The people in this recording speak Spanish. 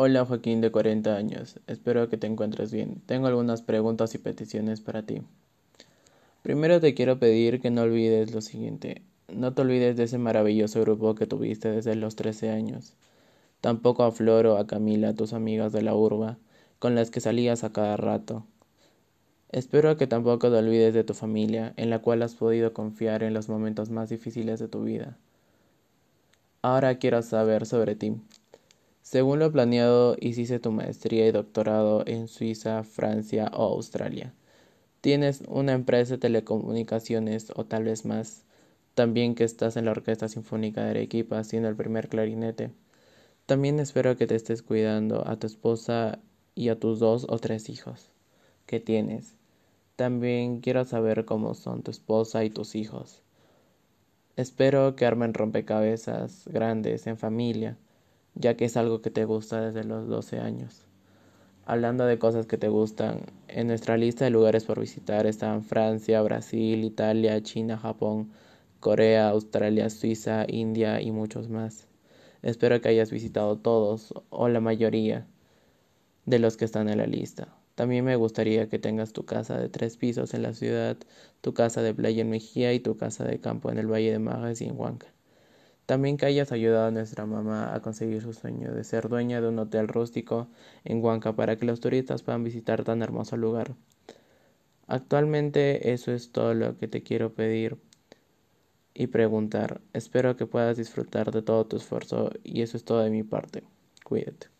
Hola Joaquín de 40 años, espero que te encuentres bien. Tengo algunas preguntas y peticiones para ti. Primero te quiero pedir que no olvides lo siguiente. No te olvides de ese maravilloso grupo que tuviste desde los 13 años. Tampoco a Flor o a Camila, tus amigas de la urba, con las que salías a cada rato. Espero que tampoco te olvides de tu familia, en la cual has podido confiar en los momentos más difíciles de tu vida. Ahora quiero saber sobre ti. Según lo planeado, hiciste tu maestría y doctorado en Suiza, Francia o Australia. Tienes una empresa de telecomunicaciones o tal vez más. También que estás en la Orquesta Sinfónica de Arequipa haciendo el primer clarinete. También espero que te estés cuidando a tu esposa y a tus dos o tres hijos que tienes. También quiero saber cómo son tu esposa y tus hijos. Espero que armen rompecabezas grandes en familia ya que es algo que te gusta desde los 12 años. Hablando de cosas que te gustan, en nuestra lista de lugares por visitar están Francia, Brasil, Italia, China, Japón, Corea, Australia, Suiza, India y muchos más. Espero que hayas visitado todos o la mayoría de los que están en la lista. También me gustaría que tengas tu casa de tres pisos en la ciudad, tu casa de playa en Mejía y tu casa de campo en el Valle de Majes y en Huanca. También que hayas ayudado a nuestra mamá a conseguir su sueño de ser dueña de un hotel rústico en Huanca para que los turistas puedan visitar tan hermoso lugar. Actualmente eso es todo lo que te quiero pedir y preguntar. Espero que puedas disfrutar de todo tu esfuerzo y eso es todo de mi parte. Cuídate.